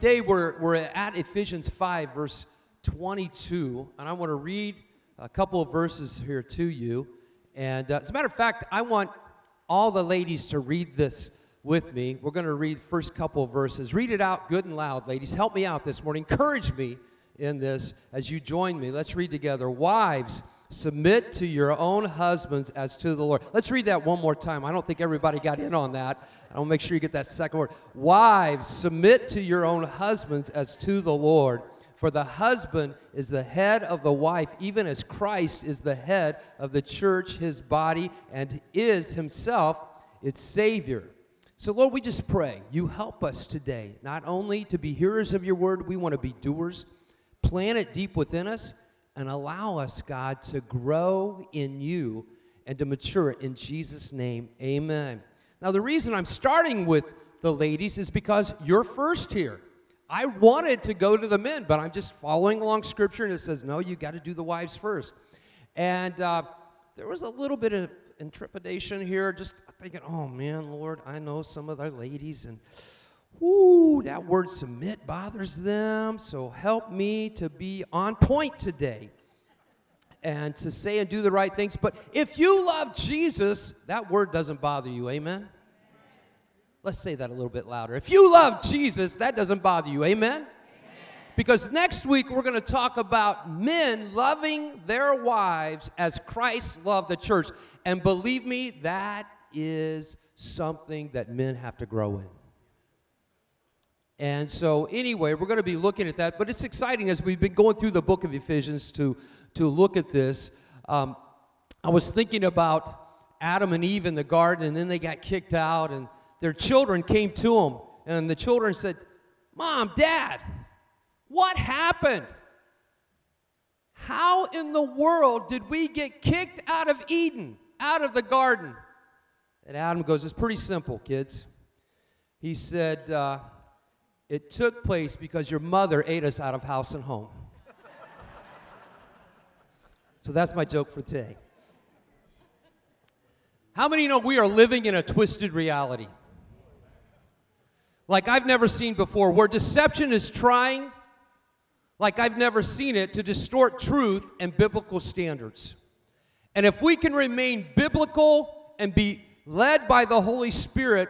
today we're, we're at Ephesians 5, verse 22, and I want to read a couple of verses here to you. And uh, as a matter of fact, I want all the ladies to read this with me. We're going to read first couple of verses. Read it out good and loud, ladies. Help me out this morning. Encourage me in this as you join me. Let's read together. Wives, submit to your own husbands as to the Lord. Let's read that one more time. I don't think everybody got in on that. I want to make sure you get that second word. Wives, submit to your own husbands as to the Lord. For the husband is the head of the wife, even as Christ is the head of the church, his body, and is himself its Savior. So, Lord, we just pray you help us today, not only to be hearers of your word, we want to be doers. Plant it deep within us and allow us, God, to grow in you and to mature in Jesus' name. Amen. Now, the reason I'm starting with the ladies is because you're first here. I wanted to go to the men, but I'm just following along scripture and it says, no, you got to do the wives first. And uh, there was a little bit of intrepidation here, just thinking, oh man, Lord, I know some of the ladies, and whoo, that word submit bothers them. So help me to be on point today and to say and do the right things. But if you love Jesus, that word doesn't bother you. Amen? Let's say that a little bit louder. If you love Jesus, that doesn't bother you. Amen? Because next week we're going to talk about men loving their wives as Christ loved the church. And believe me, that is something that men have to grow in. And so, anyway, we're going to be looking at that. But it's exciting as we've been going through the book of Ephesians to, to look at this. Um, I was thinking about Adam and Eve in the garden, and then they got kicked out, and their children came to them. And the children said, Mom, Dad, what happened? How in the world did we get kicked out of Eden, out of the garden? And Adam goes, It's pretty simple, kids. He said, uh, It took place because your mother ate us out of house and home. so that's my joke for today. How many know we are living in a twisted reality? Like I've never seen before, where deception is trying like I've never seen it to distort truth and biblical standards. And if we can remain biblical and be led by the Holy Spirit,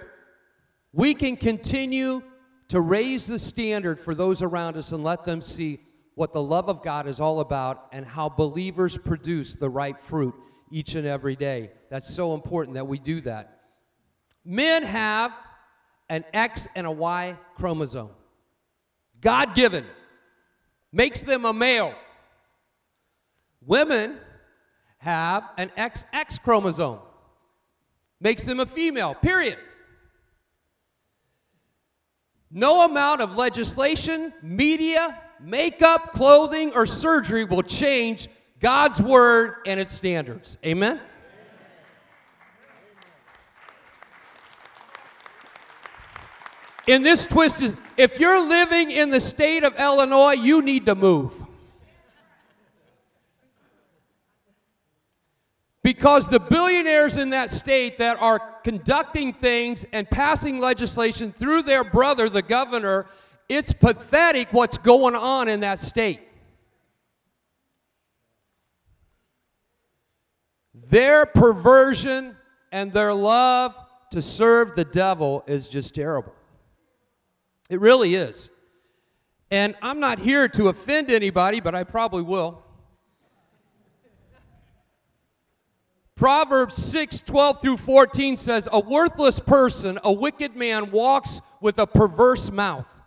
we can continue to raise the standard for those around us and let them see what the love of God is all about and how believers produce the right fruit each and every day. That's so important that we do that. Men have an X and a Y chromosome, God given makes them a male. Women have an XX chromosome, makes them a female, period. No amount of legislation, media, makeup, clothing, or surgery will change God's word and its standards. Amen? In this twist, if you're living in the state of Illinois, you need to move. Because the billionaires in that state that are conducting things and passing legislation through their brother, the governor, it's pathetic what's going on in that state. Their perversion and their love to serve the devil is just terrible. It really is. And I'm not here to offend anybody, but I probably will. Proverbs 6 12 through 14 says, A worthless person, a wicked man, walks with a perverse mouth.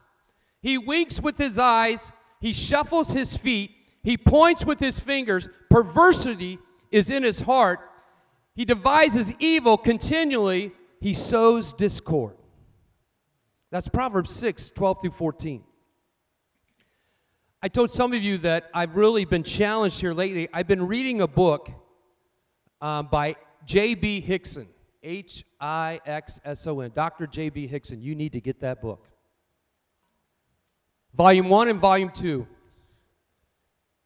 He winks with his eyes, he shuffles his feet, he points with his fingers. Perversity is in his heart. He devises evil continually, he sows discord. That's Proverbs 6 12 through 14. I told some of you that I've really been challenged here lately. I've been reading a book um, by J.B. Hixson, H I X S O N. Dr. J.B. Hixson, You need to get that book. Volume 1 and Volume 2.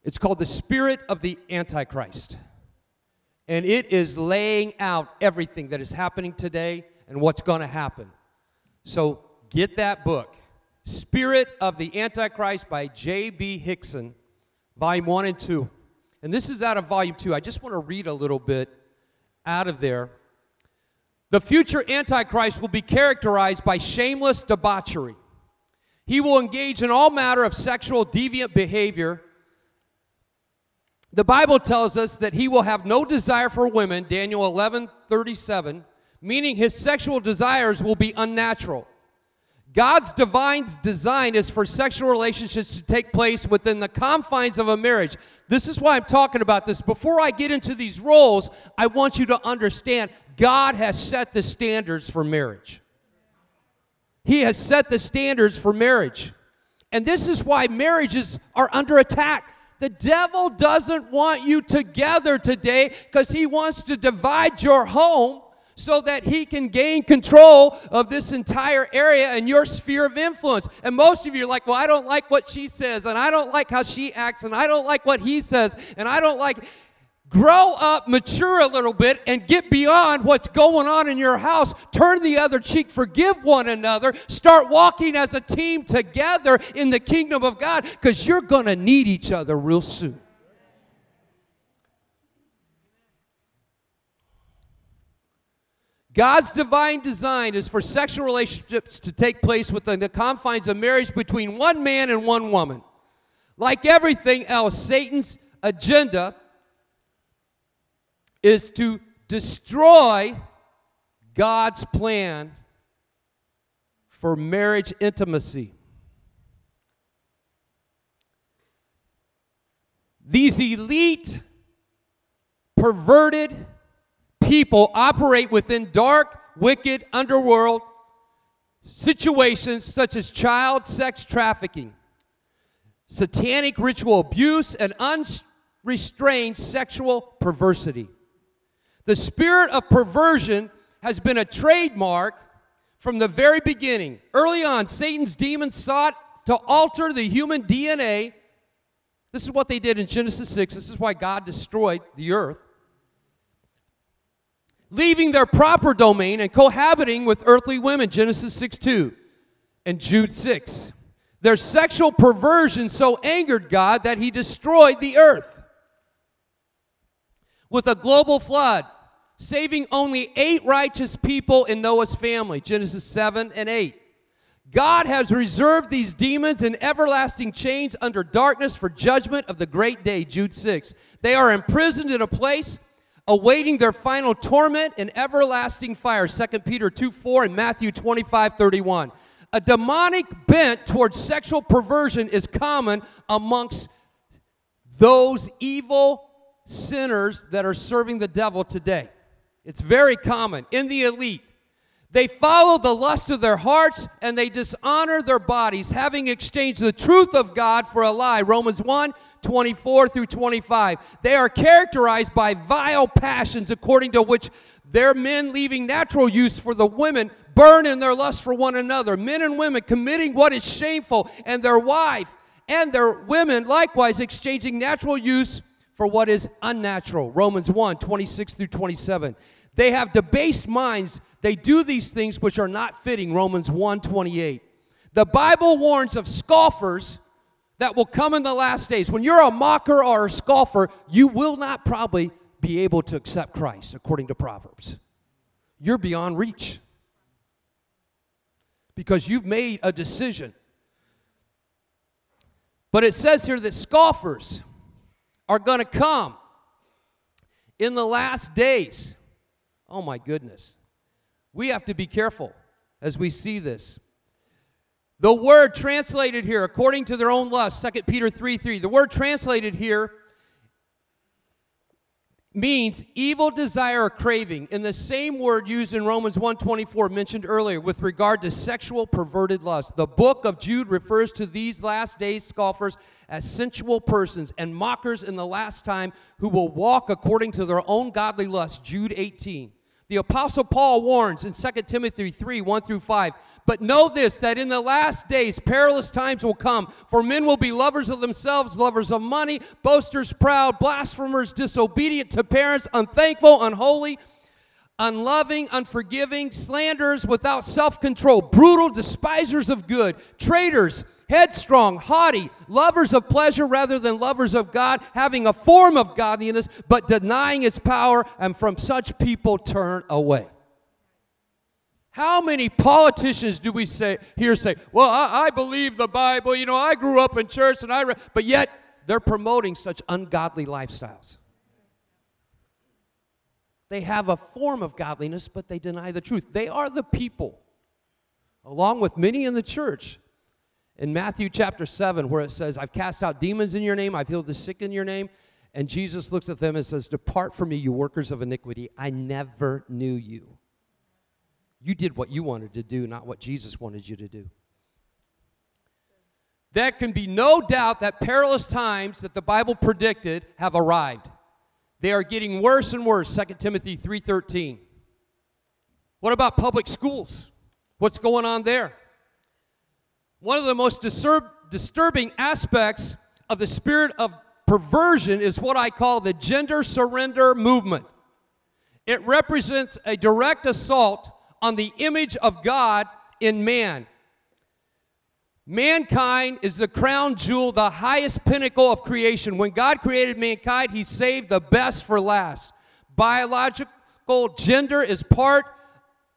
It's called The Spirit of the Antichrist. And it is laying out everything that is happening today and what's going to happen. So Get that book. Spirit of the Antichrist by J.B. Hixson, volume 1 and 2. And this is out of volume 2. I just want to read a little bit out of there. The future Antichrist will be characterized by shameless debauchery. He will engage in all matter of sexual deviant behavior. The Bible tells us that he will have no desire for women, Daniel 11 37, meaning his sexual desires will be unnatural. God's divine design is for sexual relationships to take place within the confines of a marriage. This is why I'm talking about this. Before I get into these roles, I want you to understand God has set the standards for marriage. He has set the standards for marriage. And this is why marriages are under attack. The devil doesn't want you together today because he wants to divide your home so that he can gain control of this entire area and your sphere of influence. And most of you are like, well, I don't like what she says, and I don't like how she acts, and I don't like what he says, and I don't like. Grow up, mature a little bit, and get beyond what's going on in your house. Turn the other cheek, forgive one another, start walking as a team together in the kingdom of God because you're going to need each other real soon. God's divine design is for sexual relationships to take place within the confines of marriage between one man and one woman. Like everything else, Satan's agenda is to destroy God's plan for marriage intimacy. These elite, perverted, people operate within dark, wicked, underworld situations such as child sex trafficking, satanic ritual abuse, and unrestrained sexual perversity. The spirit of perversion has been a trademark from the very beginning. Early on, Satan's demons sought to alter the human DNA. This is what they did in Genesis 6. This is why God destroyed the earth leaving their proper domain and cohabiting with earthly women, Genesis 6 2 and Jude 6. Their sexual perversion so angered God that he destroyed the earth with a global flood, saving only eight righteous people in Noah's family, Genesis 7 and 8. God has reserved these demons in everlasting chains under darkness for judgment of the great day, Jude 6. They are imprisoned in a place awaiting their final torment in everlasting fire 2 peter 2 4 and matthew 25 31 a demonic bent towards sexual perversion is common amongst those evil sinners that are serving the devil today. It's very common. In the elite they follow the lust of their hearts and they dishonor their bodies, having exchanged the truth of God for a lie. Romans 1 24 through 25. They are characterized by vile passions, according to which their men leaving natural use for the women burn in their lust for one another. Men and women committing what is shameful, and their wife and their women likewise exchanging natural use for what is unnatural. Romans 1 26 through 27. They have debased minds. They do these things which are not fitting. Romans 1 28. The Bible warns of scoffers that will come in the last days. When you're a mocker or a scoffer, you will not probably be able to accept Christ, according to Proverbs. You're beyond reach because you've made a decision. But it says here that scoffers are going to come in the last days. Oh my goodness. We have to be careful as we see this. The word translated here, according to their own lust, 2 Peter 3 3, the word translated here means evil desire or craving in the same word used in Romans 1:24 mentioned earlier with regard to sexual perverted lust. The book of Jude refers to these last days scoffers as sensual persons and mockers in the last time who will walk according to their own godly lust. Jude 18. The Apostle Paul warns in 2 Timothy 3 1 through 5. But know this, that in the last days perilous times will come, for men will be lovers of themselves, lovers of money, boasters, proud, blasphemers, disobedient to parents, unthankful, unholy, unloving, unforgiving, slanderers without self control, brutal, despisers of good, traitors, headstrong, haughty, lovers of pleasure rather than lovers of God, having a form of godliness, but denying its power, and from such people turn away. How many politicians do we say here say, "Well, I, I believe the Bible. You know, I grew up in church, and I," re-, but yet they're promoting such ungodly lifestyles. They have a form of godliness, but they deny the truth. They are the people, along with many in the church, in Matthew chapter 7, where it says, I've cast out demons in your name, I've healed the sick in your name. And Jesus looks at them and says, Depart from me, you workers of iniquity. I never knew you. You did what you wanted to do, not what Jesus wanted you to do. There can be no doubt that perilous times that the Bible predicted have arrived. They are getting worse and worse, 2 Timothy 3:13. What about public schools? What's going on there? One of the most disturb- disturbing aspects of the spirit of perversion is what I call the gender surrender movement. It represents a direct assault on the image of God in man. Mankind is the crown jewel, the highest pinnacle of creation. When God created mankind, He saved the best for last. Biological gender is part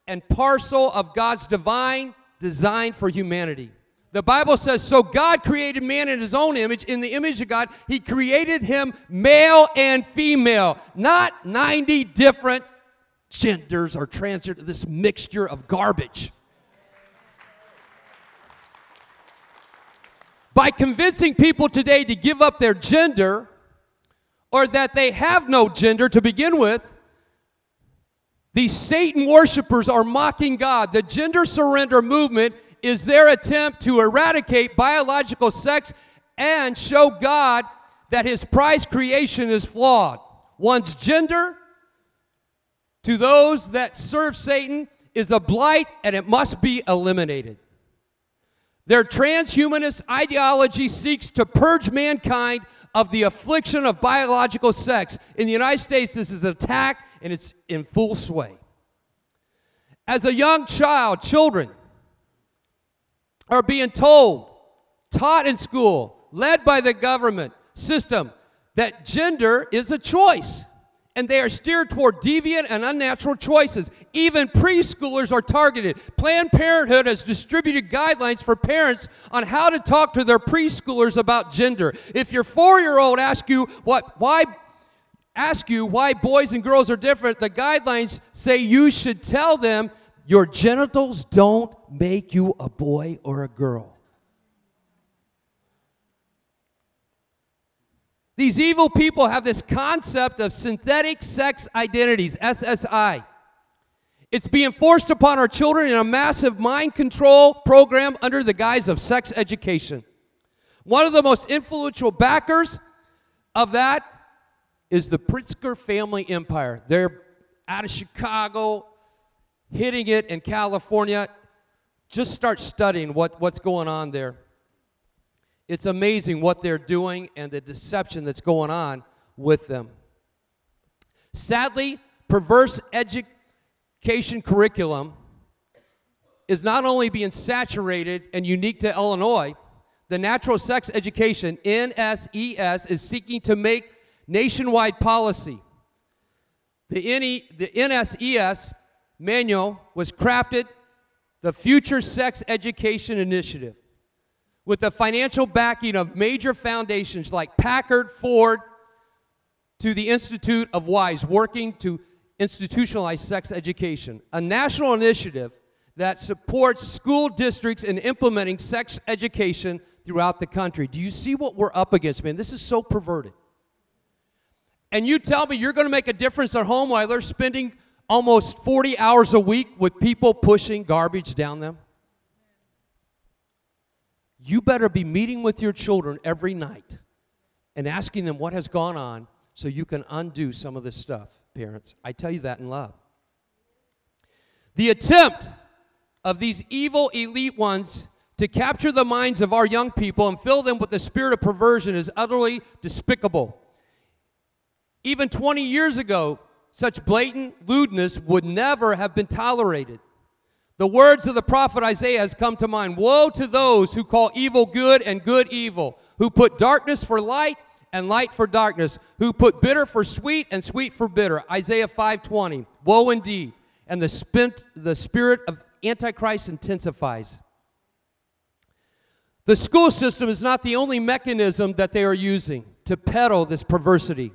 and parcel of God's divine design for humanity. The Bible says, So God created man in his own image. In the image of God, he created him male and female, not 90 different genders or transgender, to this mixture of garbage. By convincing people today to give up their gender or that they have no gender to begin with, these Satan worshipers are mocking God. The gender surrender movement is their attempt to eradicate biological sex and show God that his prize creation is flawed. One's gender to those that serve Satan is a blight and it must be eliminated. Their transhumanist ideology seeks to purge mankind of the affliction of biological sex. In the United States, this is an attack and it's in full sway. As a young child, children are being told, taught in school, led by the government system, that gender is a choice and they are steered toward deviant and unnatural choices. Even preschoolers are targeted. Planned Parenthood has distributed guidelines for parents on how to talk to their preschoolers about gender. If your four-year-old asks you what why ask you why boys and girls are different, the guidelines say you should tell them your genitals don't make you a boy or a girl. These evil people have this concept of synthetic sex identities, SSI. It's being forced upon our children in a massive mind control program under the guise of sex education. One of the most influential backers of that is the Pritzker family empire. They're out of Chicago, hitting it in California. Just start studying what, what's going on there. It's amazing what they're doing and the deception that's going on with them. Sadly, perverse education curriculum is not only being saturated and unique to Illinois, the Natural Sex Education, NSES, is seeking to make nationwide policy. The, NE, the NSES manual was crafted the Future Sex Education Initiative with the financial backing of major foundations like Packard, Ford, to the Institute of Wise, working to institutionalize sex education, a national initiative that supports school districts in implementing sex education throughout the country. Do you see what we're up against, man? This is so perverted. And you tell me you're going to make a difference at home while they're spending almost 40 hours a week with people pushing garbage down them? you better be meeting with your children every night and asking them what has gone on so you can undo some of this stuff, parents. I tell you that in love. The attempt of these evil elite ones to capture the minds of our young people and fill them with the spirit of perversion is utterly despicable. Even 20 years ago, such blatant lewdness would never have been tolerated. The words of the prophet Isaiah has come to mind. Woe to those who call evil good and good evil, who put darkness for light and light for darkness, who put bitter for sweet and sweet for bitter. Isaiah 5:20. Woe indeed. And the, spent, the spirit of Antichrist intensifies. The school system is not the only mechanism that they are using to peddle this perversity.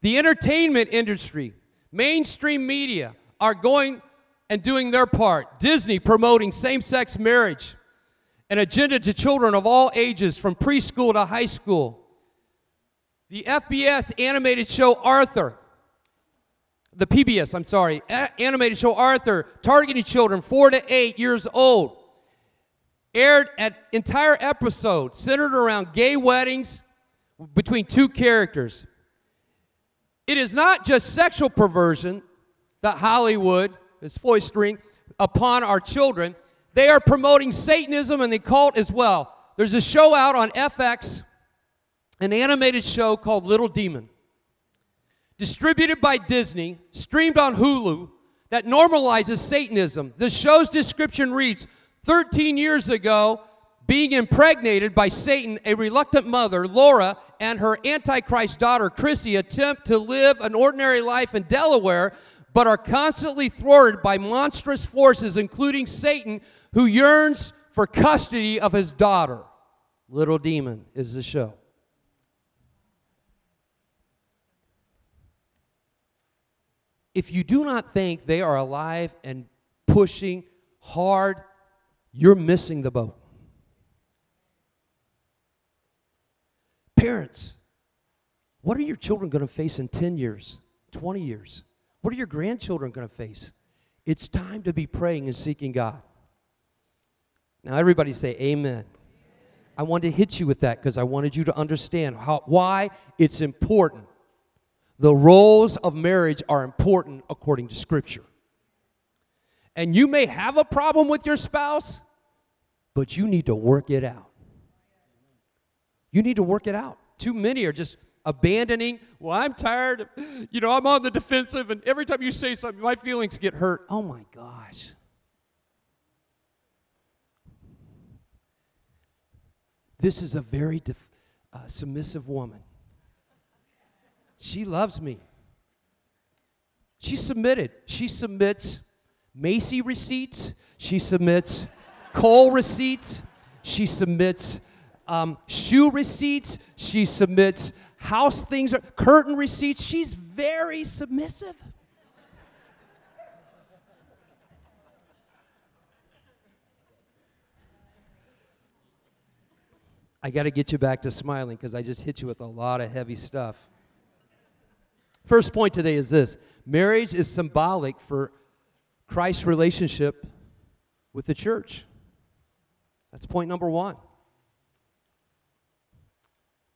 The entertainment industry, mainstream media are going and doing their part. Disney promoting same sex marriage, an agenda to children of all ages from preschool to high school. The FBS animated show Arthur, the PBS, I'm sorry, a- animated show Arthur, targeting children four to eight years old, aired an entire episode centered around gay weddings between two characters. It is not just sexual perversion that Hollywood is foistering upon our children. They are promoting Satanism and the cult as well. There's a show out on FX, an animated show called Little Demon, distributed by Disney, streamed on Hulu, that normalizes Satanism. The show's description reads 13 years ago, being impregnated by Satan, a reluctant mother, Laura, and her Antichrist daughter, Chrissy, attempt to live an ordinary life in Delaware, but are constantly thwarted by monstrous forces, including Satan, who yearns for custody of his daughter. Little Demon is the show. If you do not think they are alive and pushing hard, you're missing the boat. Parents, what are your children going to face in 10 years, 20 years? What are your grandchildren going to face? It's time to be praying and seeking God. Now, everybody say amen. I wanted to hit you with that because I wanted you to understand how, why it's important. The roles of marriage are important according to Scripture. And you may have a problem with your spouse, but you need to work it out. You need to work it out. Too many are just abandoning. Well, I'm tired. You know, I'm on the defensive, and every time you say something, my feelings get hurt. Oh my gosh. This is a very def- uh, submissive woman. She loves me. She submitted. She submits Macy receipts. She submits coal receipts. She submits um, shoe receipts. She submits house things, curtain receipts. She's very submissive. I got to get you back to smiling because I just hit you with a lot of heavy stuff. First point today is this marriage is symbolic for Christ's relationship with the church. That's point number one.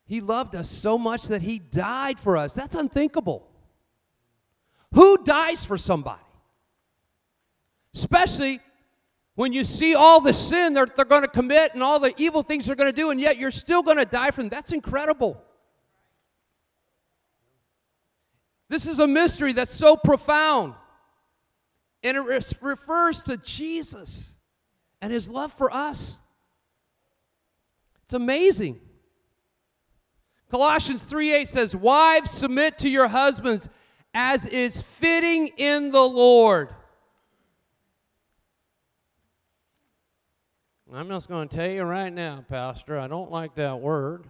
He loved us so much that he died for us. That's unthinkable. Who dies for somebody? Especially when you see all the sin that they're going to commit and all the evil things they're going to do, and yet you're still going to die for them. That's incredible. This is a mystery that's so profound. And it refers to Jesus and his love for us. It's amazing. Colossians 3:8 says, "Wives submit to your husbands as is fitting in the Lord." I'm just going to tell you right now, Pastor, I don't like that word.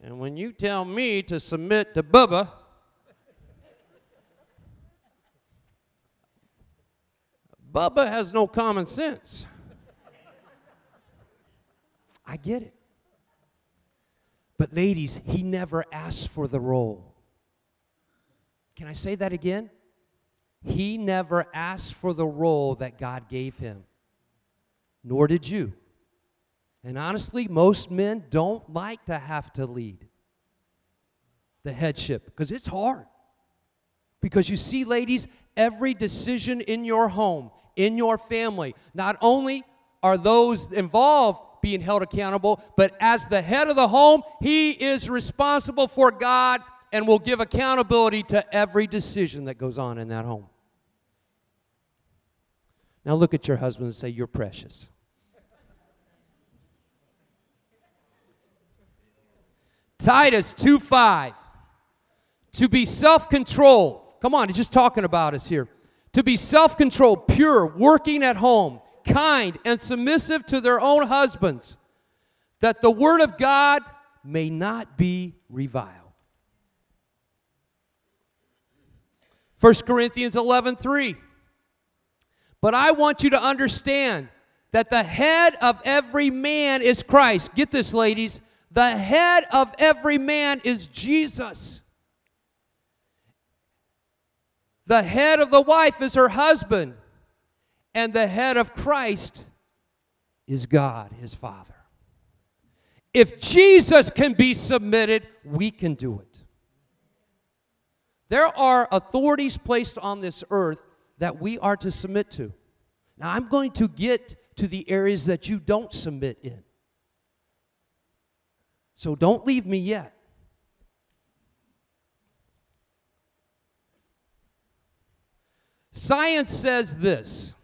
And when you tell me to submit to Bubba, Bubba has no common sense. I get it. But, ladies, he never asked for the role. Can I say that again? He never asked for the role that God gave him, nor did you. And honestly, most men don't like to have to lead the headship because it's hard. Because you see, ladies, every decision in your home, in your family, not only are those involved being held accountable, but as the head of the home, he is responsible for God and will give accountability to every decision that goes on in that home. Now look at your husband and say, You're precious. Titus 2 5. To be self controlled. Come on, he's just talking about us here. To be self controlled, pure, working at home, kind, and submissive to their own husbands, that the word of God may not be reviled. 1 Corinthians 11 3. But I want you to understand that the head of every man is Christ. Get this, ladies. The head of every man is Jesus. The head of the wife is her husband. And the head of Christ is God, his Father. If Jesus can be submitted, we can do it. There are authorities placed on this earth that we are to submit to. Now, I'm going to get to the areas that you don't submit in. So don't leave me yet. Science says this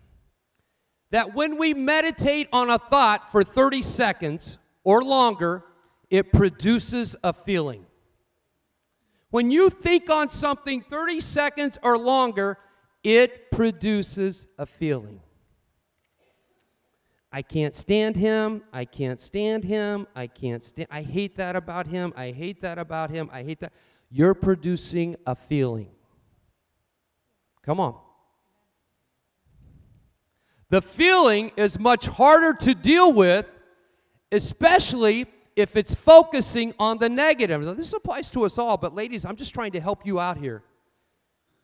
that when we meditate on a thought for 30 seconds or longer, it produces a feeling. When you think on something 30 seconds or longer, it produces a feeling. I can't stand him. I can't stand him. I can't stand. I hate that about him. I hate that about him. I hate that. You're producing a feeling. Come on. The feeling is much harder to deal with, especially if it's focusing on the negative. Now, this applies to us all, but ladies, I'm just trying to help you out here.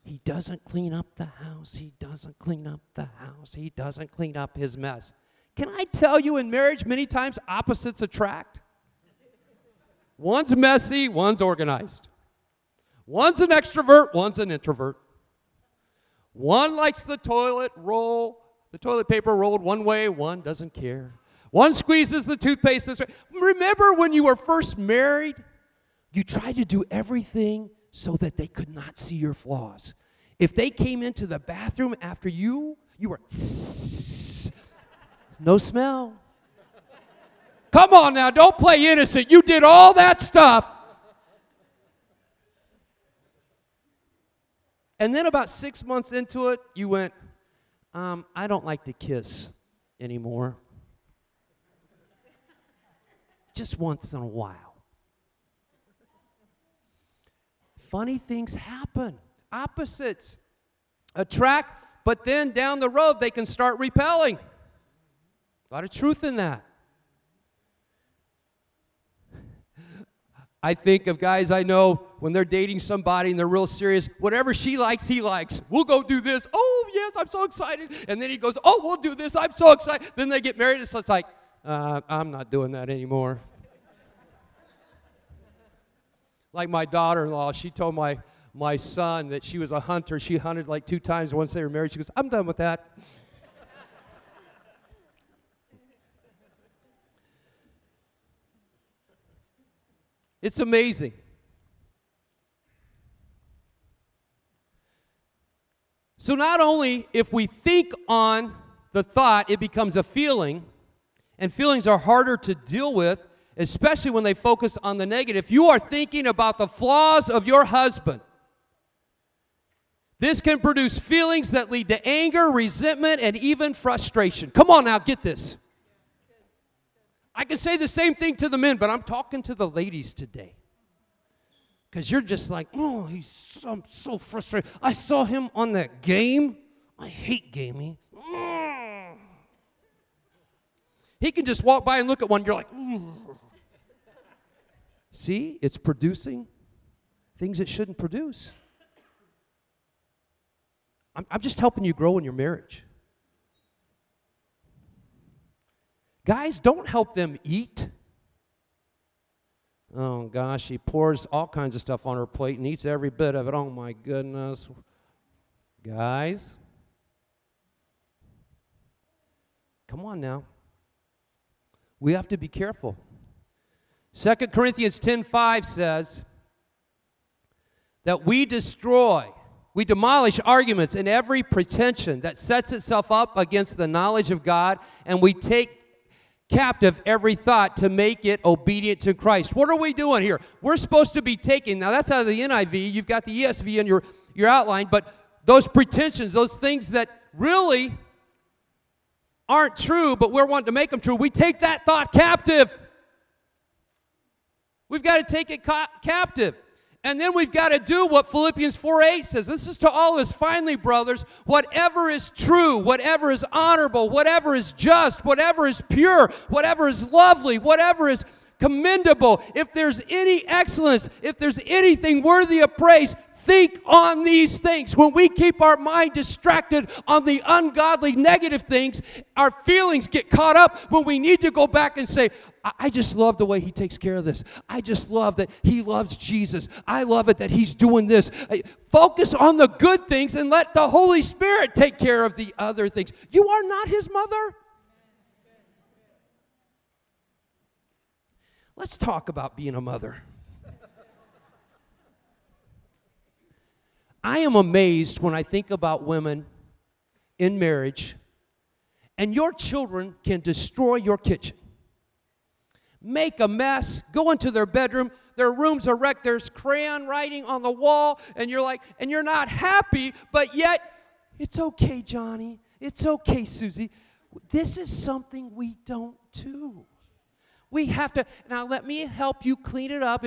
He doesn't clean up the house. He doesn't clean up the house. He doesn't clean up his mess. Can I tell you in marriage, many times opposites attract? One's messy, one's organized. One's an extrovert, one's an introvert. One likes the toilet roll, the toilet paper rolled one way, one doesn't care. One squeezes the toothpaste this way. Remember when you were first married? You tried to do everything so that they could not see your flaws. If they came into the bathroom after you, you were no smell. Come on now, don't play innocent. You did all that stuff. And then about six months into it, you went, um, I don't like to kiss anymore. Just once in a while. Funny things happen. Opposites attract, but then down the road they can start repelling. A lot of truth in that. I think of guys I know when they're dating somebody and they're real serious, whatever she likes, he likes. We'll go do this. Oh, yes, I'm so excited. And then he goes, Oh, we'll do this. I'm so excited. Then they get married. And so it's like, uh, I'm not doing that anymore. like my daughter in law, she told my, my son that she was a hunter. She hunted like two times once they were married. She goes, I'm done with that. It's amazing. So, not only if we think on the thought, it becomes a feeling, and feelings are harder to deal with, especially when they focus on the negative. If you are thinking about the flaws of your husband, this can produce feelings that lead to anger, resentment, and even frustration. Come on now, get this. I can say the same thing to the men, but I'm talking to the ladies today. Because you're just like, oh, he's so, I'm so frustrated. I saw him on that game. I hate gaming. He can just walk by and look at one. You're like, see, it's producing things it shouldn't produce. I'm, I'm just helping you grow in your marriage. Guys, don't help them eat. Oh gosh, she pours all kinds of stuff on her plate and eats every bit of it. Oh my goodness. Guys, come on now. We have to be careful. 2 Corinthians 10:5 says, that we destroy, we demolish arguments and every pretension that sets itself up against the knowledge of God, and we take captive every thought to make it obedient to Christ. What are we doing here? We're supposed to be taking, now that's out of the NIV, you've got the ESV in your, your outline, but those pretensions, those things that really aren't true, but we're wanting to make them true, we take that thought captive. We've got to take it ca- captive. And then we've got to do what Philippians 4 8 says. This is to all of us, finally, brothers, whatever is true, whatever is honorable, whatever is just, whatever is pure, whatever is lovely, whatever is commendable, if there's any excellence, if there's anything worthy of praise, think on these things. When we keep our mind distracted on the ungodly negative things, our feelings get caught up when we need to go back and say, I just love the way he takes care of this. I just love that he loves Jesus. I love it that he's doing this. Focus on the good things and let the Holy Spirit take care of the other things. You are not his mother. Let's talk about being a mother. I am amazed when I think about women in marriage, and your children can destroy your kitchen. Make a mess, go into their bedroom, their rooms are wrecked, there's crayon writing on the wall, and you're like, and you're not happy, but yet, it's okay, Johnny, it's okay, Susie. This is something we don't do. We have to, now let me help you clean it up.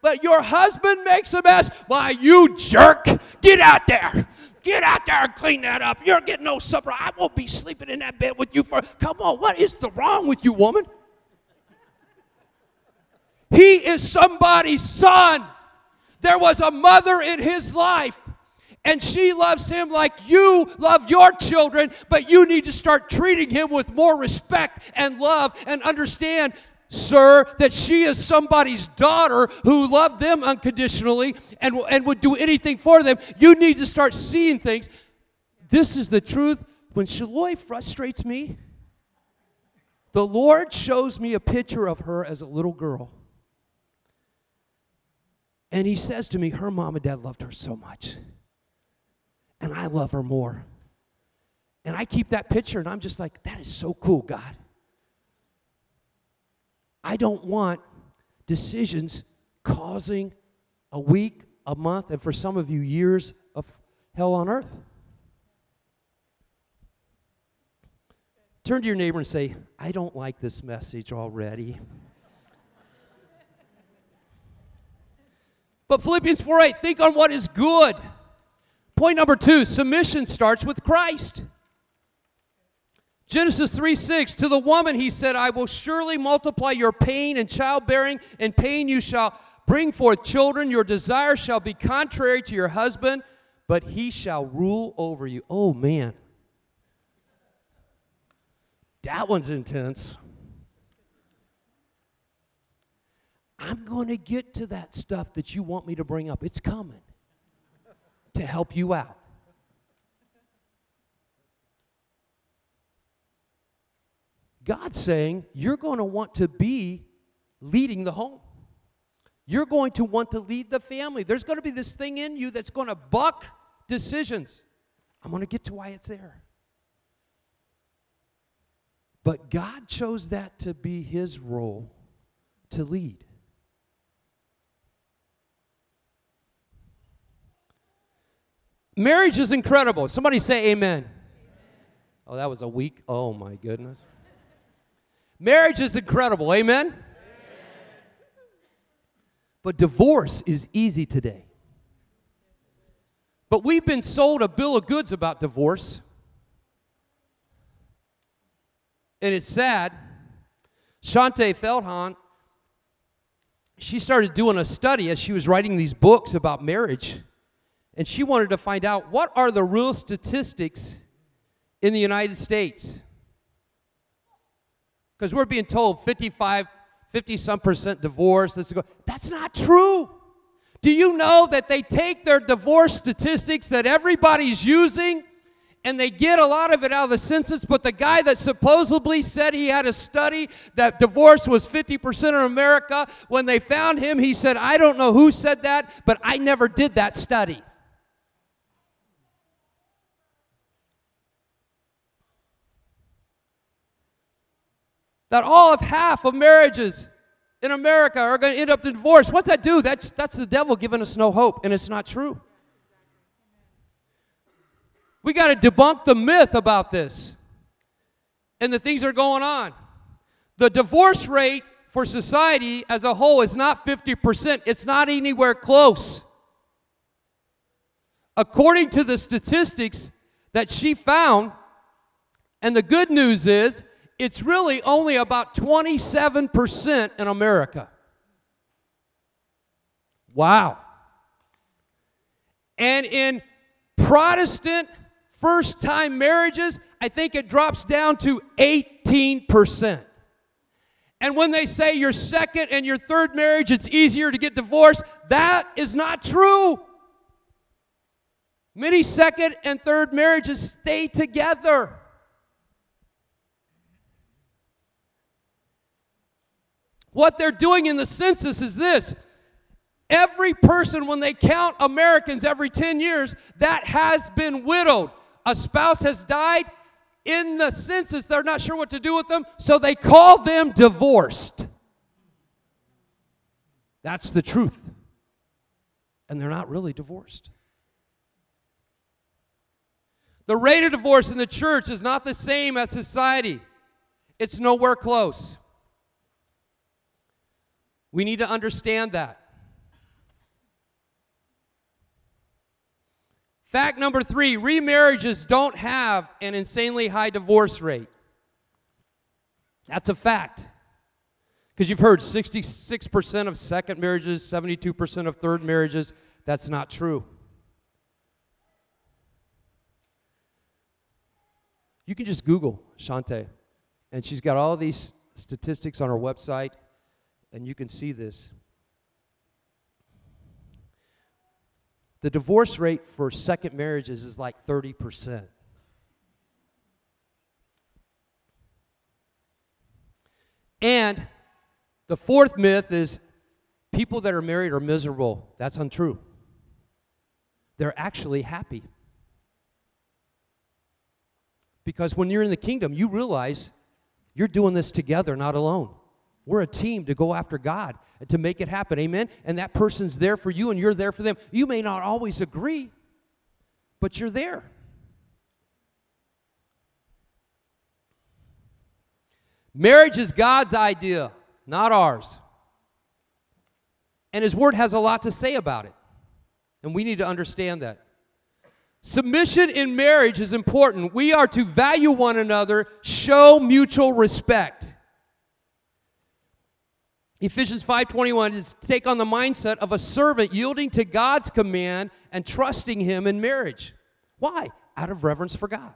But your husband makes a mess. Why, you jerk, get out there. Get out there and clean that up. You're getting no supper. I won't be sleeping in that bed with you for, come on, what is the wrong with you, woman? He is somebody's son. There was a mother in his life and she loves him like you love your children, but you need to start treating him with more respect and love and understand sir, that she is somebody's daughter who loved them unconditionally and, and would do anything for them. You need to start seeing things. This is the truth. When Shaloi frustrates me, the Lord shows me a picture of her as a little girl. And he says to me, Her mom and dad loved her so much. And I love her more. And I keep that picture and I'm just like, That is so cool, God. I don't want decisions causing a week, a month, and for some of you, years of hell on earth. Turn to your neighbor and say, I don't like this message already. but Philippians 4 8, think on what is good. Point number two submission starts with Christ. Genesis 3 6, to the woman he said, I will surely multiply your pain and childbearing, and pain you shall bring forth children. Your desire shall be contrary to your husband, but he shall rule over you. Oh, man. That one's intense. I'm going to get to that stuff that you want me to bring up. It's coming to help you out. God's saying you're going to want to be leading the home. You're going to want to lead the family. There's going to be this thing in you that's going to buck decisions. I'm going to get to why it's there. But God chose that to be his role to lead. Marriage is incredible. Somebody say amen. Oh, that was a week. Oh, my goodness. Marriage is incredible. Amen? Amen? But divorce is easy today. But we've been sold a bill of goods about divorce. And it's sad. Shaunti Feldhahn, she started doing a study as she was writing these books about marriage. And she wanted to find out what are the real statistics in the United States. Because we're being told 55, 50 some percent divorce. This is That's not true. Do you know that they take their divorce statistics that everybody's using and they get a lot of it out of the census, but the guy that supposedly said he had a study that divorce was 50% in America, when they found him, he said, I don't know who said that, but I never did that study. That all of half of marriages in America are going to end up in divorce. What's that do? That's, that's the devil giving us no hope, and it's not true. We got to debunk the myth about this and the things that are going on. The divorce rate for society as a whole is not 50%, it's not anywhere close. According to the statistics that she found, and the good news is it's really only about 27% in America. Wow. And in Protestant first time marriages, I think it drops down to 18%. And when they say your second and your third marriage, it's easier to get divorced, that is not true. Many second and third marriages stay together. What they're doing in the census is this every person, when they count Americans every 10 years, that has been widowed, a spouse has died. In the census, they're not sure what to do with them, so they call them divorced. That's the truth. And they're not really divorced. The rate of divorce in the church is not the same as society, it's nowhere close. We need to understand that. Fact number three remarriages don't have an insanely high divorce rate. That's a fact. Because you've heard 66% of second marriages, 72% of third marriages. That's not true. You can just Google Shaunti, and she's got all these statistics on her website and you can see this. The divorce rate for second marriages is like 30%. And the fourth myth is people that are married are miserable. That's untrue. They're actually happy. Because when you're in the kingdom, you realize you're doing this together, not alone. We're a team to go after God and to make it happen. Amen? And that person's there for you and you're there for them. You may not always agree, but you're there. Marriage is God's idea, not ours. And His Word has a lot to say about it. And we need to understand that. Submission in marriage is important. We are to value one another, show mutual respect. Ephesians 5:21 is take on the mindset of a servant yielding to God's command and trusting him in marriage. Why? Out of reverence for God.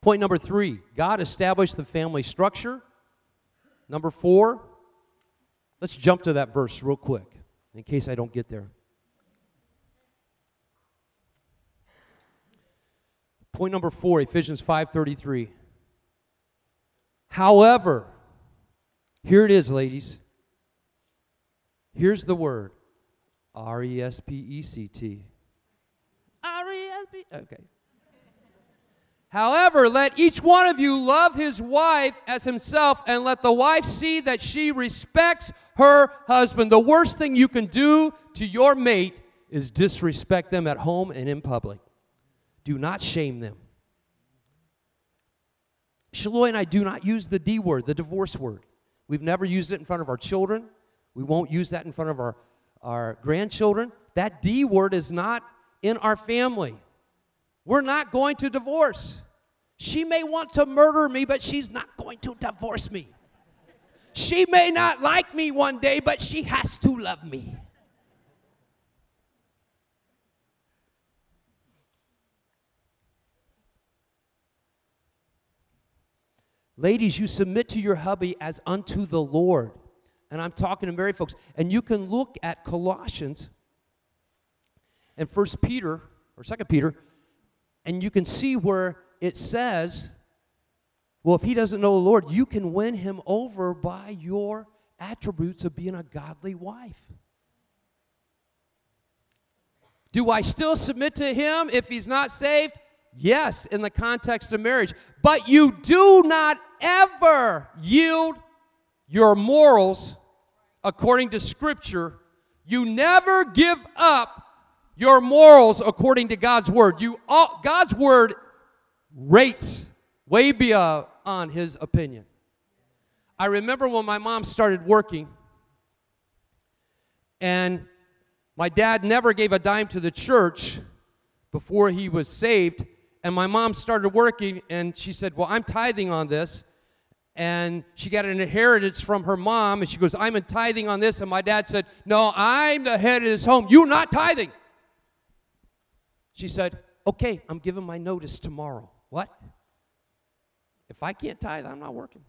Point number 3, God established the family structure. Number 4, let's jump to that verse real quick in case I don't get there. Point number 4, Ephesians 5:33. However, here it is, ladies. Here's the word R E S P E C T. R E S P. Okay. However, let each one of you love his wife as himself, and let the wife see that she respects her husband. The worst thing you can do to your mate is disrespect them at home and in public. Do not shame them. Shaloy and I do not use the D word, the divorce word. We've never used it in front of our children. We won't use that in front of our, our grandchildren. That D word is not in our family. We're not going to divorce. She may want to murder me, but she's not going to divorce me. She may not like me one day, but she has to love me. Ladies, you submit to your hubby as unto the Lord. And I'm talking to married folks. And you can look at Colossians and First Peter or Second Peter, and you can see where it says, well, if he doesn't know the Lord, you can win him over by your attributes of being a godly wife. Do I still submit to him if he's not saved? Yes, in the context of marriage. But you do not ever yield your morals according to Scripture. You never give up your morals according to God's Word. You, all, God's Word rates way beyond His opinion. I remember when my mom started working, and my dad never gave a dime to the church before he was saved. And my mom started working, and she said, Well, I'm tithing on this. And she got an inheritance from her mom, and she goes, I'm in tithing on this. And my dad said, No, I'm the head of this home. You're not tithing. She said, Okay, I'm giving my notice tomorrow. What? If I can't tithe, I'm not working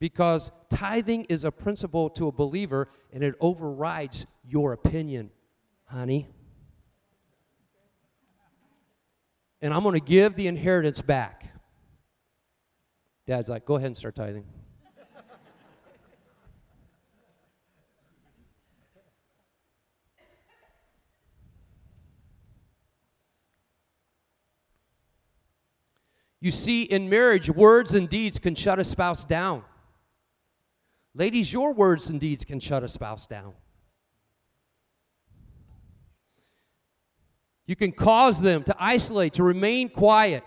because tithing is a principle to a believer and it overrides your opinion, honey. And I'm going to give the inheritance back. Dad's like, go ahead and start tithing. You see, in marriage, words and deeds can shut a spouse down. Ladies, your words and deeds can shut a spouse down. You can cause them to isolate, to remain quiet,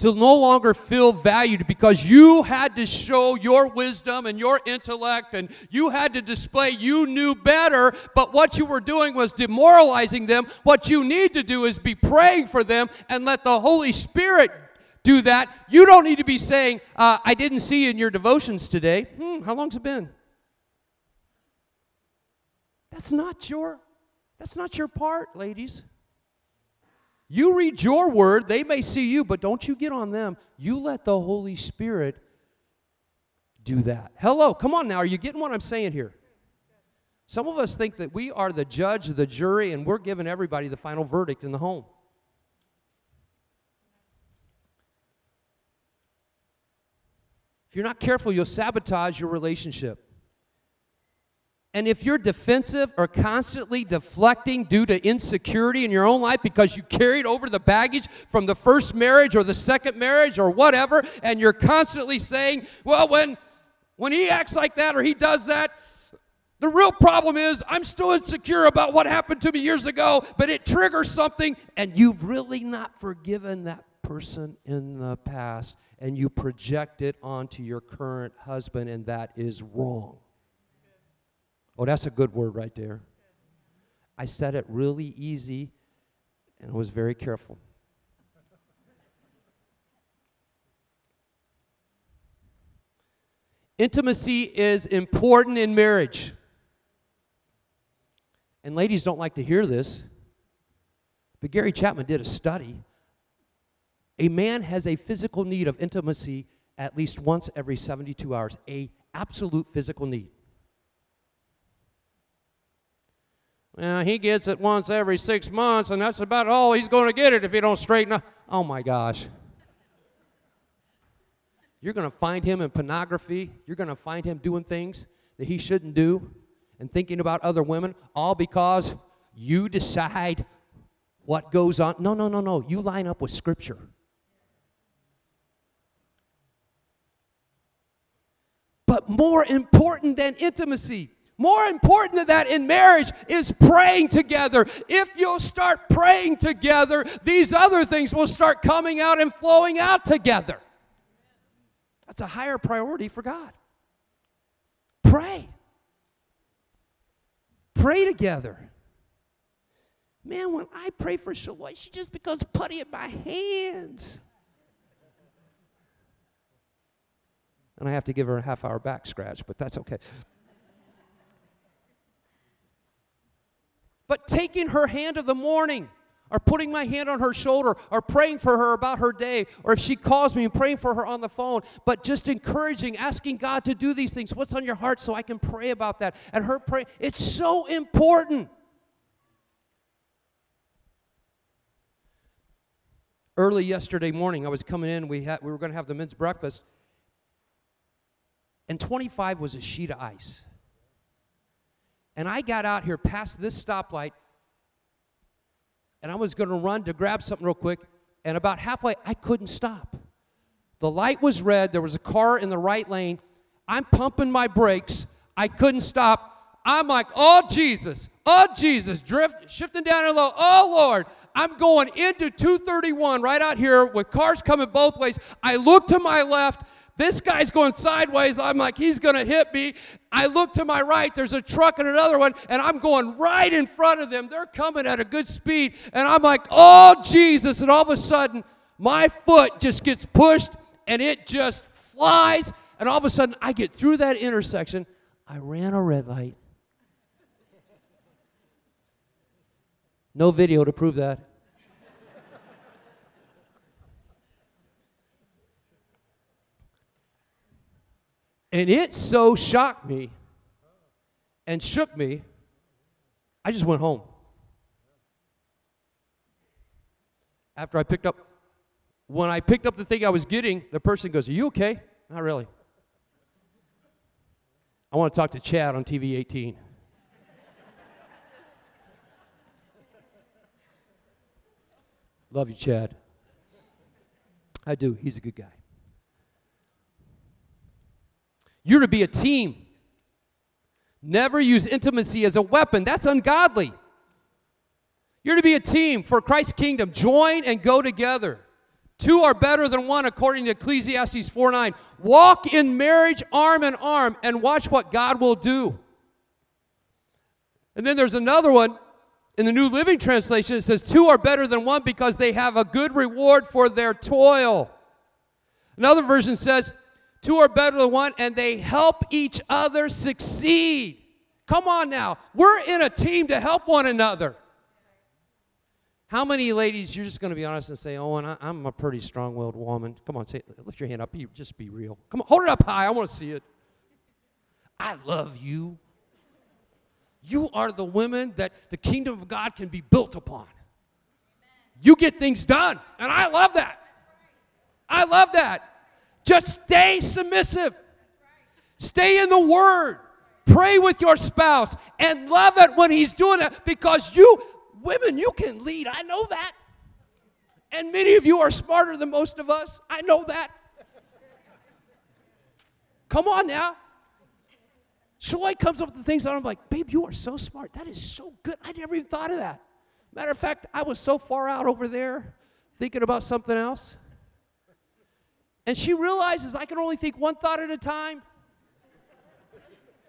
to no longer feel valued because you had to show your wisdom and your intellect and you had to display you knew better, but what you were doing was demoralizing them. What you need to do is be praying for them and let the Holy Spirit do that. You don't need to be saying, uh, I didn't see you in your devotions today. Hmm, how long's it been? That's not your that's not your part, ladies. You read your word, they may see you, but don't you get on them. You let the Holy Spirit do that. Hello, come on now. Are you getting what I'm saying here? Some of us think that we are the judge, the jury, and we're giving everybody the final verdict in the home. If you're not careful, you'll sabotage your relationship. And if you're defensive or constantly deflecting due to insecurity in your own life because you carried over the baggage from the first marriage or the second marriage or whatever, and you're constantly saying, well, when, when he acts like that or he does that, the real problem is I'm still insecure about what happened to me years ago, but it triggers something, and you've really not forgiven that person in the past and you project it onto your current husband, and that is wrong. Oh, that's a good word right there. I said it really easy and was very careful. Intimacy is important in marriage. And ladies don't like to hear this, but Gary Chapman did a study a man has a physical need of intimacy at least once every 72 hours, a absolute physical need. Well, he gets it once every six months, and that's about all he's going to get it if he don't straighten up. Oh my gosh. You're going to find him in pornography. You're going to find him doing things that he shouldn't do and thinking about other women, all because you decide what goes on. No, no, no, no. You line up with Scripture. But more important than intimacy, more important than that in marriage is praying together. If you'll start praying together, these other things will start coming out and flowing out together. That's a higher priority for God. Pray. Pray together. Man, when I pray for Shaloi, she just becomes putty in my hands. And I have to give her a half hour back scratch, but that's okay. But taking her hand of the morning, or putting my hand on her shoulder, or praying for her about her day, or if she calls me and praying for her on the phone, but just encouraging, asking God to do these things. What's on your heart so I can pray about that? And her prayer—it's so important. Early yesterday morning, I was coming in, we, had, we were going to have the men's breakfast, and 25 was a sheet of ice. And I got out here past this stoplight, and I was going to run to grab something real quick. And about halfway, I couldn't stop. The light was red. There was a car in the right lane. I'm pumping my brakes. I couldn't stop. I'm like, oh, Jesus. Oh, Jesus. Drift, shifting down and low. Oh, Lord. I'm going into 231 right out here with cars coming both ways. I look to my left. This guy's going sideways. I'm like, he's going to hit me. I look to my right. There's a truck and another one, and I'm going right in front of them. They're coming at a good speed. And I'm like, oh, Jesus. And all of a sudden, my foot just gets pushed and it just flies. And all of a sudden, I get through that intersection. I ran a red light. No video to prove that. And it so shocked me and shook me, I just went home. After I picked up, when I picked up the thing I was getting, the person goes, Are you okay? Not really. I want to talk to Chad on TV 18. Love you, Chad. I do. He's a good guy. You're to be a team. Never use intimacy as a weapon. That's ungodly. You're to be a team for Christ's kingdom. Join and go together. Two are better than one, according to Ecclesiastes 4 9. Walk in marriage arm in arm and watch what God will do. And then there's another one in the New Living Translation, it says, Two are better than one because they have a good reward for their toil. Another version says, Two are better than one, and they help each other succeed. Come on now. We're in a team to help one another. How many ladies, you're just going to be honest and say, Oh, and I, am a pretty strong willed woman. Come on, say, lift your hand up. Just be real. Come on, hold it up high. I want to see it. I love you. You are the women that the kingdom of God can be built upon. You get things done. And I love that. I love that. Just stay submissive. Stay in the Word. Pray with your spouse and love it when he's doing it because you, women, you can lead. I know that. And many of you are smarter than most of us. I know that. Come on now. Joy comes up with the things that I'm like, babe, you are so smart. That is so good. I never even thought of that. Matter of fact, I was so far out over there thinking about something else. And she realizes I can only think one thought at a time.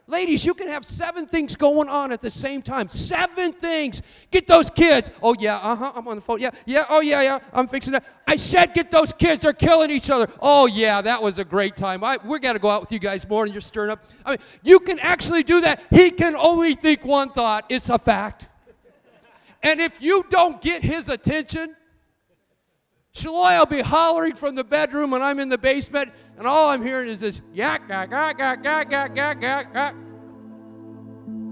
Ladies, you can have seven things going on at the same time. Seven things. Get those kids. Oh, yeah, uh huh. I'm on the phone. Yeah, yeah, oh, yeah, yeah. I'm fixing that. I said, get those kids. They're killing each other. Oh, yeah, that was a great time. I, we're going to go out with you guys more and you're stirring up. I mean, you can actually do that. He can only think one thought. It's a fact. And if you don't get his attention, Shaloi will be hollering from the bedroom when I'm in the basement, and all I'm hearing is this yak, yak, yak, yak, yak, yak, yak, yak, yak.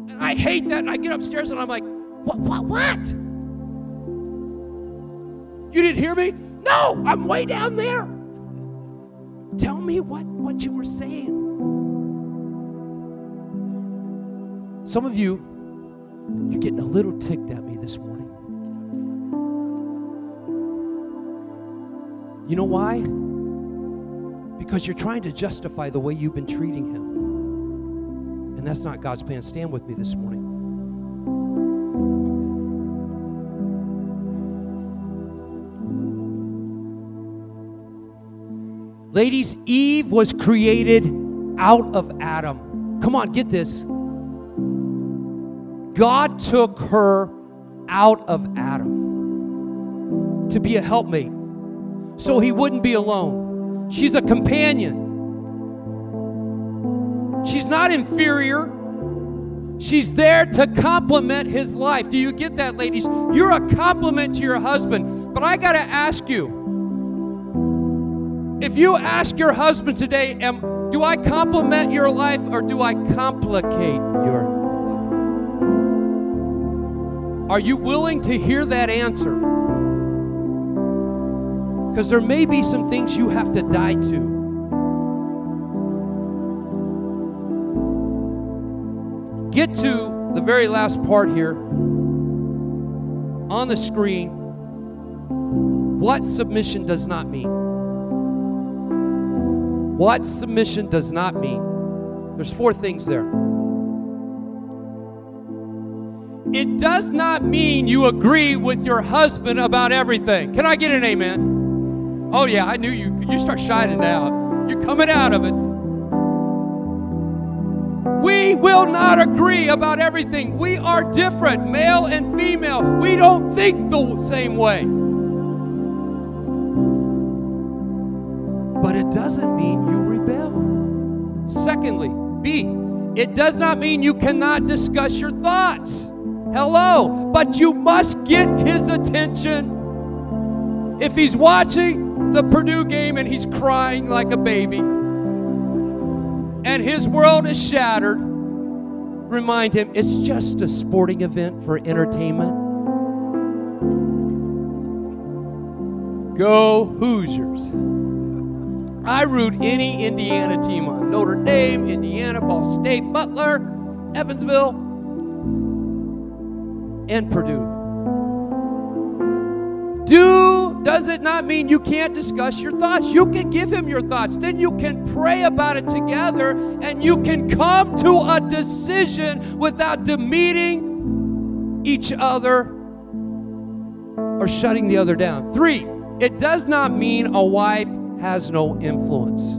And I hate that, and I get upstairs and I'm like, what, what, what? You didn't hear me? No, I'm way down there. Tell me what, what you were saying. Some of you, you're getting a little ticked at me this morning. You know why? Because you're trying to justify the way you've been treating him. And that's not God's plan. Stand with me this morning. Ladies, Eve was created out of Adam. Come on, get this. God took her out of Adam to be a helpmate so he wouldn't be alone. She's a companion. She's not inferior. She's there to complement his life. Do you get that, ladies? You're a complement to your husband. But I got to ask you if you ask your husband today, am, do I complement your life or do I complicate your life? Are you willing to hear that answer? Because there may be some things you have to die to. Get to the very last part here on the screen what submission does not mean. What submission does not mean. There's four things there. It does not mean you agree with your husband about everything. Can I get an amen? Oh, yeah, I knew you. You start shining out. You're coming out of it. We will not agree about everything. We are different, male and female. We don't think the same way. But it doesn't mean you rebel. Secondly, B, it does not mean you cannot discuss your thoughts. Hello, but you must get his attention. If he's watching the Purdue game and he's crying like a baby, and his world is shattered, remind him it's just a sporting event for entertainment. Go Hoosiers. I root any Indiana team on Notre Dame, Indiana, Ball State, Butler, Evansville and Purdue. Do does it not mean you can't discuss your thoughts? You can give him your thoughts. Then you can pray about it together and you can come to a decision without demeaning each other or shutting the other down. Three, it does not mean a wife has no influence.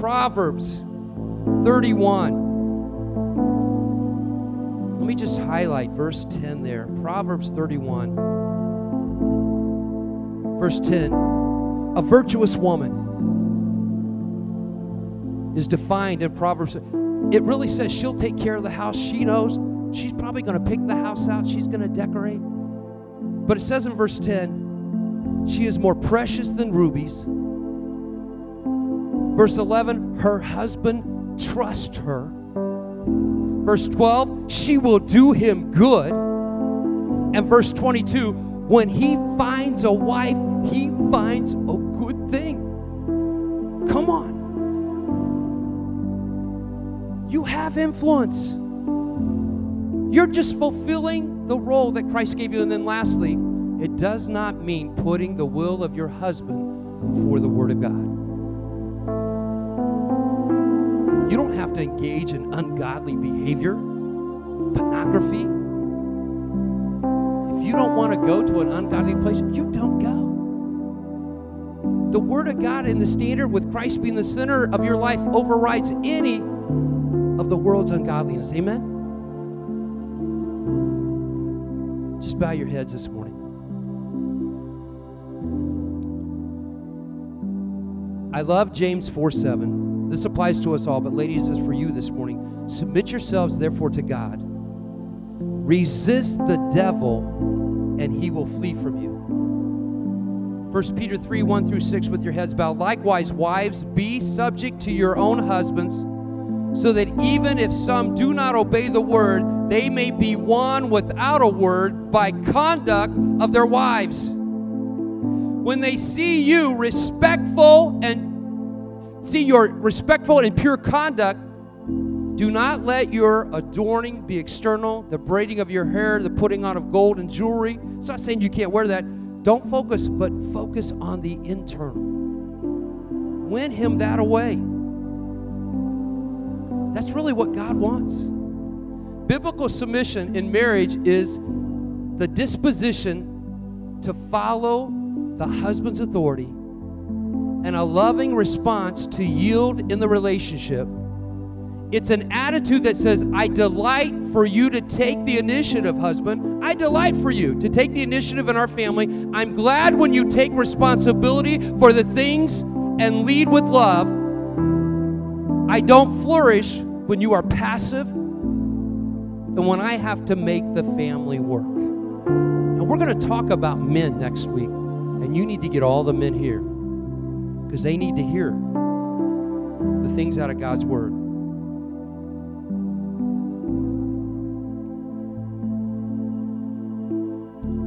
Proverbs 31 let me just highlight verse 10 there. Proverbs 31, verse 10. A virtuous woman is defined in Proverbs. It really says she'll take care of the house. She knows she's probably going to pick the house out, she's going to decorate. But it says in verse 10, she is more precious than rubies. Verse 11, her husband trusts her Verse 12, she will do him good. And verse 22, when he finds a wife, he finds a good thing. Come on. You have influence. You're just fulfilling the role that Christ gave you. And then lastly, it does not mean putting the will of your husband before the Word of God. You don't have to engage in ungodly behavior, pornography. You don't want to go to an ungodly place, you don't go. The Word of God and the standard with Christ being the center of your life overrides any of the world's ungodliness. Amen? Just bow your heads this morning. I love James 4 7. This applies to us all, but ladies, is for you this morning. Submit yourselves, therefore, to God. Resist the devil, and he will flee from you. 1 Peter 3 1 through 6, with your heads bowed. Likewise, wives, be subject to your own husbands, so that even if some do not obey the word, they may be won without a word by conduct of their wives. When they see you respectful and See your respectful and pure conduct. Do not let your adorning be external, the braiding of your hair, the putting on of gold and jewelry. It's not saying you can't wear that. Don't focus, but focus on the internal. Win him that away. That's really what God wants. Biblical submission in marriage is the disposition to follow the husband's authority and a loving response to yield in the relationship. It's an attitude that says, I delight for you to take the initiative, husband. I delight for you to take the initiative in our family. I'm glad when you take responsibility for the things and lead with love. I don't flourish when you are passive and when I have to make the family work. And we're going to talk about men next week, and you need to get all the men here because they need to hear the things out of God's Word.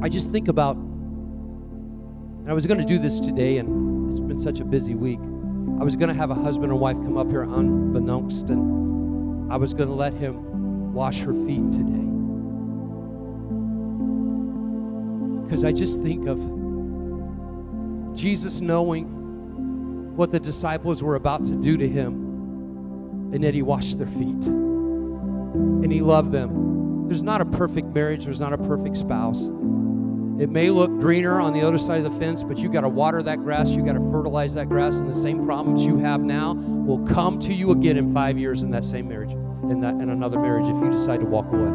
I just think about And I was going to do this today, and it's been such a busy week. I was going to have a husband and wife come up here unbeknownst, and I was going to let him wash her feet today. Because I just think of Jesus knowing what the disciples were about to do to him, and yet he washed their feet. And he loved them. There's not a perfect marriage, there's not a perfect spouse. It may look greener on the other side of the fence, but you've got to water that grass, you've got to fertilize that grass, and the same problems you have now will come to you again in five years in that same marriage, in that in another marriage if you decide to walk away.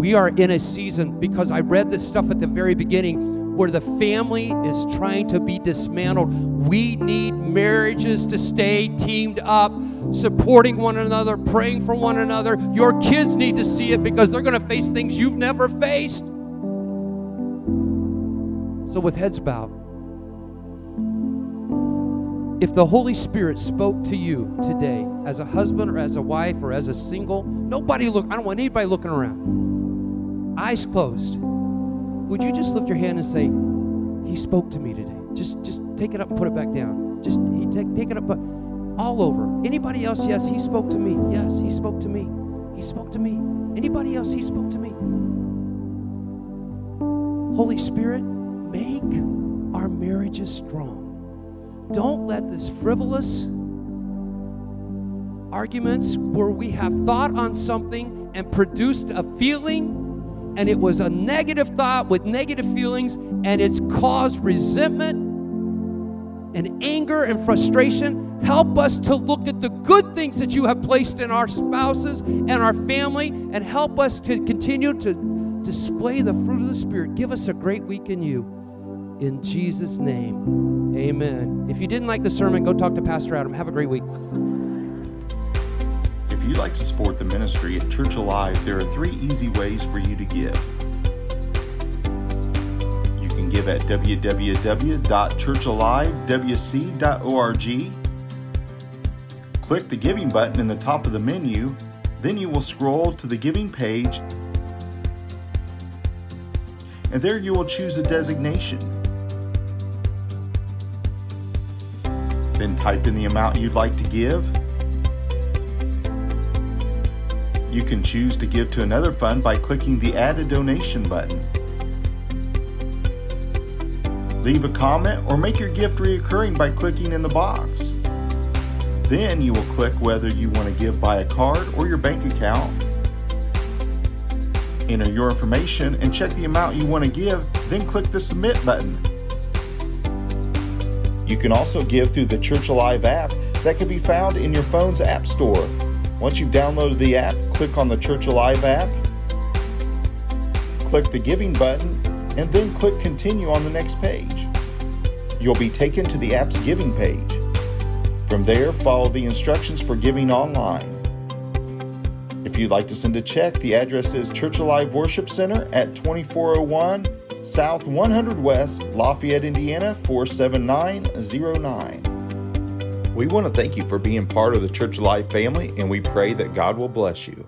We are in a season because I read this stuff at the very beginning where the family is trying to be dismantled. We need marriages to stay teamed up, supporting one another, praying for one another. Your kids need to see it because they're going to face things you've never faced. So, with heads bowed, if the Holy Spirit spoke to you today as a husband or as a wife or as a single, nobody look, I don't want anybody looking around. Eyes closed. Would you just lift your hand and say, He spoke to me today? Just just take it up and put it back down. Just he take take it up, but all over. Anybody else? Yes, he spoke to me. Yes, he spoke to me. He spoke to me. Anybody else? He spoke to me. Holy Spirit, make our marriages strong. Don't let this frivolous arguments where we have thought on something and produced a feeling and it was a negative thought with negative feelings and it's caused resentment and anger and frustration. Help us to look at the good things that you have placed in our spouses and our family and help us to continue to display the fruit of the Spirit. Give us a great week in you. In Jesus' name, amen. If you didn't like the sermon, go talk to Pastor Adam. Have a great week. If you'd like to support the ministry at Church Alive, there are three easy ways for you to give. You can give at www.churchalivewc.org. Click the giving button in the top of the menu, then you will scroll to the giving page, and there you will choose a designation. Then type in the amount you'd like to give. You can choose to give to another fund by clicking the Add a Donation button. Leave a comment or make your gift reoccurring by clicking in the box. Then you will click whether you want to give by a card or your bank account. Enter your information and check the amount you want to give, then click the Submit button. You can also give through the Church Alive app that can be found in your phone's App Store. Once you've downloaded the app, click on the Church Alive app, click the Giving button, and then click Continue on the next page. You'll be taken to the app's giving page. From there, follow the instructions for giving online. If you'd like to send a check, the address is Church Alive Worship Center at 2401 South 100 West, Lafayette, Indiana 47909. We want to thank you for being part of the Church Alive family, and we pray that God will bless you.